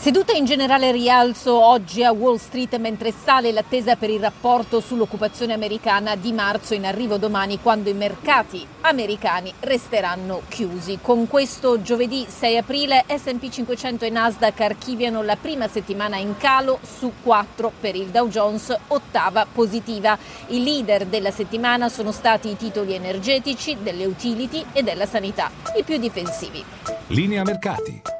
Seduta in generale rialzo oggi a Wall Street mentre sale l'attesa per il rapporto sull'occupazione americana di marzo in arrivo domani quando i mercati americani resteranno chiusi. Con questo giovedì 6 aprile SP 500 e Nasdaq archiviano la prima settimana in calo su 4 per il Dow Jones, ottava positiva. I leader della settimana sono stati i titoli energetici, delle utility e della sanità, i più difensivi. Linea mercati.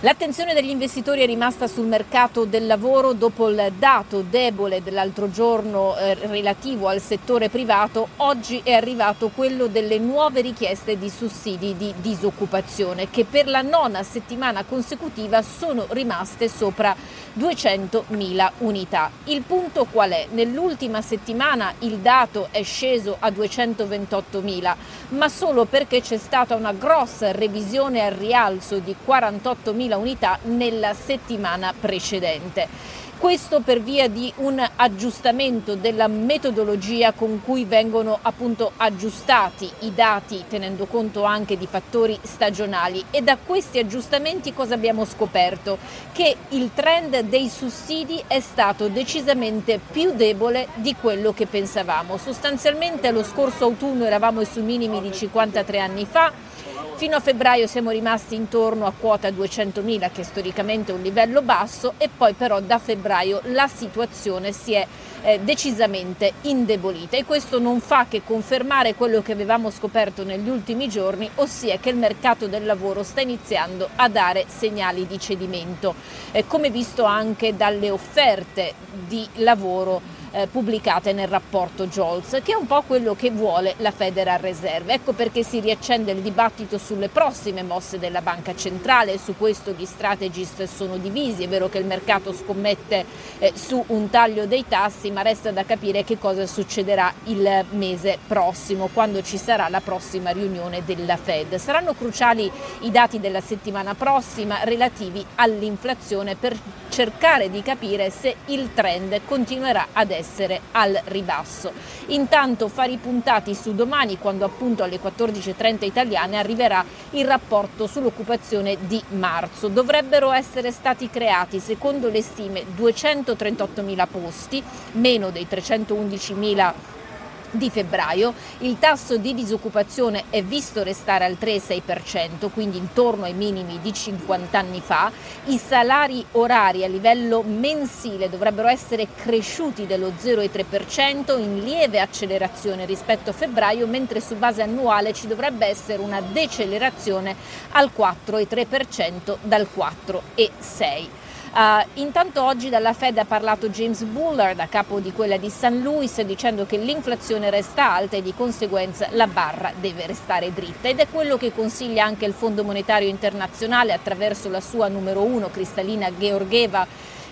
L'attenzione degli investitori è rimasta sul mercato del lavoro dopo il dato debole dell'altro giorno eh, relativo al settore privato. Oggi è arrivato quello delle nuove richieste di sussidi di disoccupazione che per la nona settimana consecutiva sono rimaste sopra 200.000 unità. Il punto qual è? Nell'ultima settimana il dato è sceso a 228.000, ma solo perché c'è stata una grossa revisione al rialzo di 48.000 100.000 unità nella settimana precedente. Questo per via di un aggiustamento della metodologia con cui vengono appunto aggiustati i dati tenendo conto anche di fattori stagionali e da questi aggiustamenti cosa abbiamo scoperto? Che il trend dei sussidi è stato decisamente più debole di quello che pensavamo. Sostanzialmente lo scorso autunno eravamo sui minimi di 53 anni fa, Fino a febbraio siamo rimasti intorno a quota 200.000 che è storicamente un livello basso e poi però da febbraio la situazione si è eh, decisamente indebolita e questo non fa che confermare quello che avevamo scoperto negli ultimi giorni, ossia che il mercato del lavoro sta iniziando a dare segnali di cedimento, eh, come visto anche dalle offerte di lavoro eh, pubblicate nel rapporto JOLTS, che è un po' quello che vuole la Federal Reserve. Ecco perché si riaccende il dibattito sulle prossime mosse della Banca Centrale, su questo gli strategist sono divisi, è vero che il mercato scommette eh, su un taglio dei tassi, ma resta da capire che cosa succederà il mese prossimo, quando ci sarà la prossima riunione della Fed. Saranno cruciali i dati della settimana prossima relativi all'inflazione per cercare di capire se il trend continuerà ad essere al ribasso. Intanto fari puntati su domani quando appunto alle 14.30 italiane arriverà il rapporto sull'occupazione di marzo. Dovrebbero essere stati creati secondo le stime 238.000 posti, meno dei 311.000 di febbraio il tasso di disoccupazione è visto restare al 3,6%, quindi intorno ai minimi di 50 anni fa, i salari orari a livello mensile dovrebbero essere cresciuti dello 0,3% in lieve accelerazione rispetto a febbraio, mentre su base annuale ci dovrebbe essere una decelerazione al 4,3% dal 4,6%. Uh, intanto oggi dalla Fed ha parlato James Bullard, a capo di quella di St. Louis, dicendo che l'inflazione resta alta e di conseguenza la barra deve restare dritta ed è quello che consiglia anche il Fondo Monetario Internazionale attraverso la sua numero uno, Cristalina Georgieva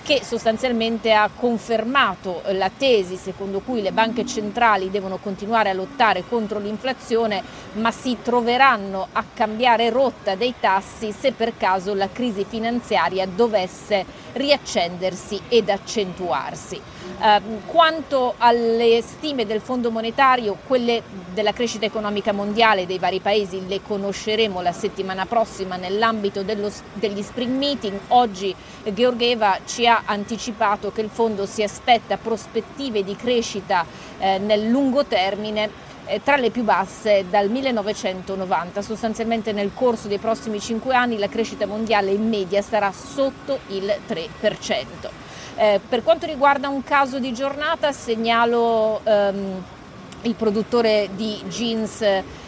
che sostanzialmente ha confermato la tesi secondo cui le banche centrali devono continuare a lottare contro l'inflazione, ma si troveranno a cambiare rotta dei tassi se per caso la crisi finanziaria dovesse riaccendersi ed accentuarsi. Eh, quanto alle stime del Fondo Monetario, quelle della crescita economica mondiale dei vari paesi le conosceremo la settimana prossima nell'ambito dello, degli spring meeting. Oggi Georgieva ci ha anticipato che il fondo si aspetta prospettive di crescita eh, nel lungo termine eh, tra le più basse dal 1990. Sostanzialmente nel corso dei prossimi cinque anni la crescita mondiale in media sarà sotto il 3%. Eh, per quanto riguarda un caso di giornata segnalo ehm, il produttore di jeans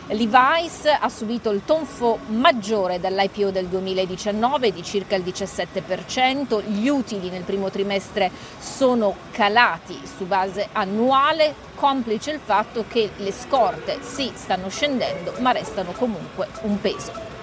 Levi's ha subito il tonfo maggiore dall'IPO del 2019 di circa il 17%, gli utili nel primo trimestre sono calati su base annuale, complice il fatto che le scorte sì stanno scendendo ma restano comunque un peso.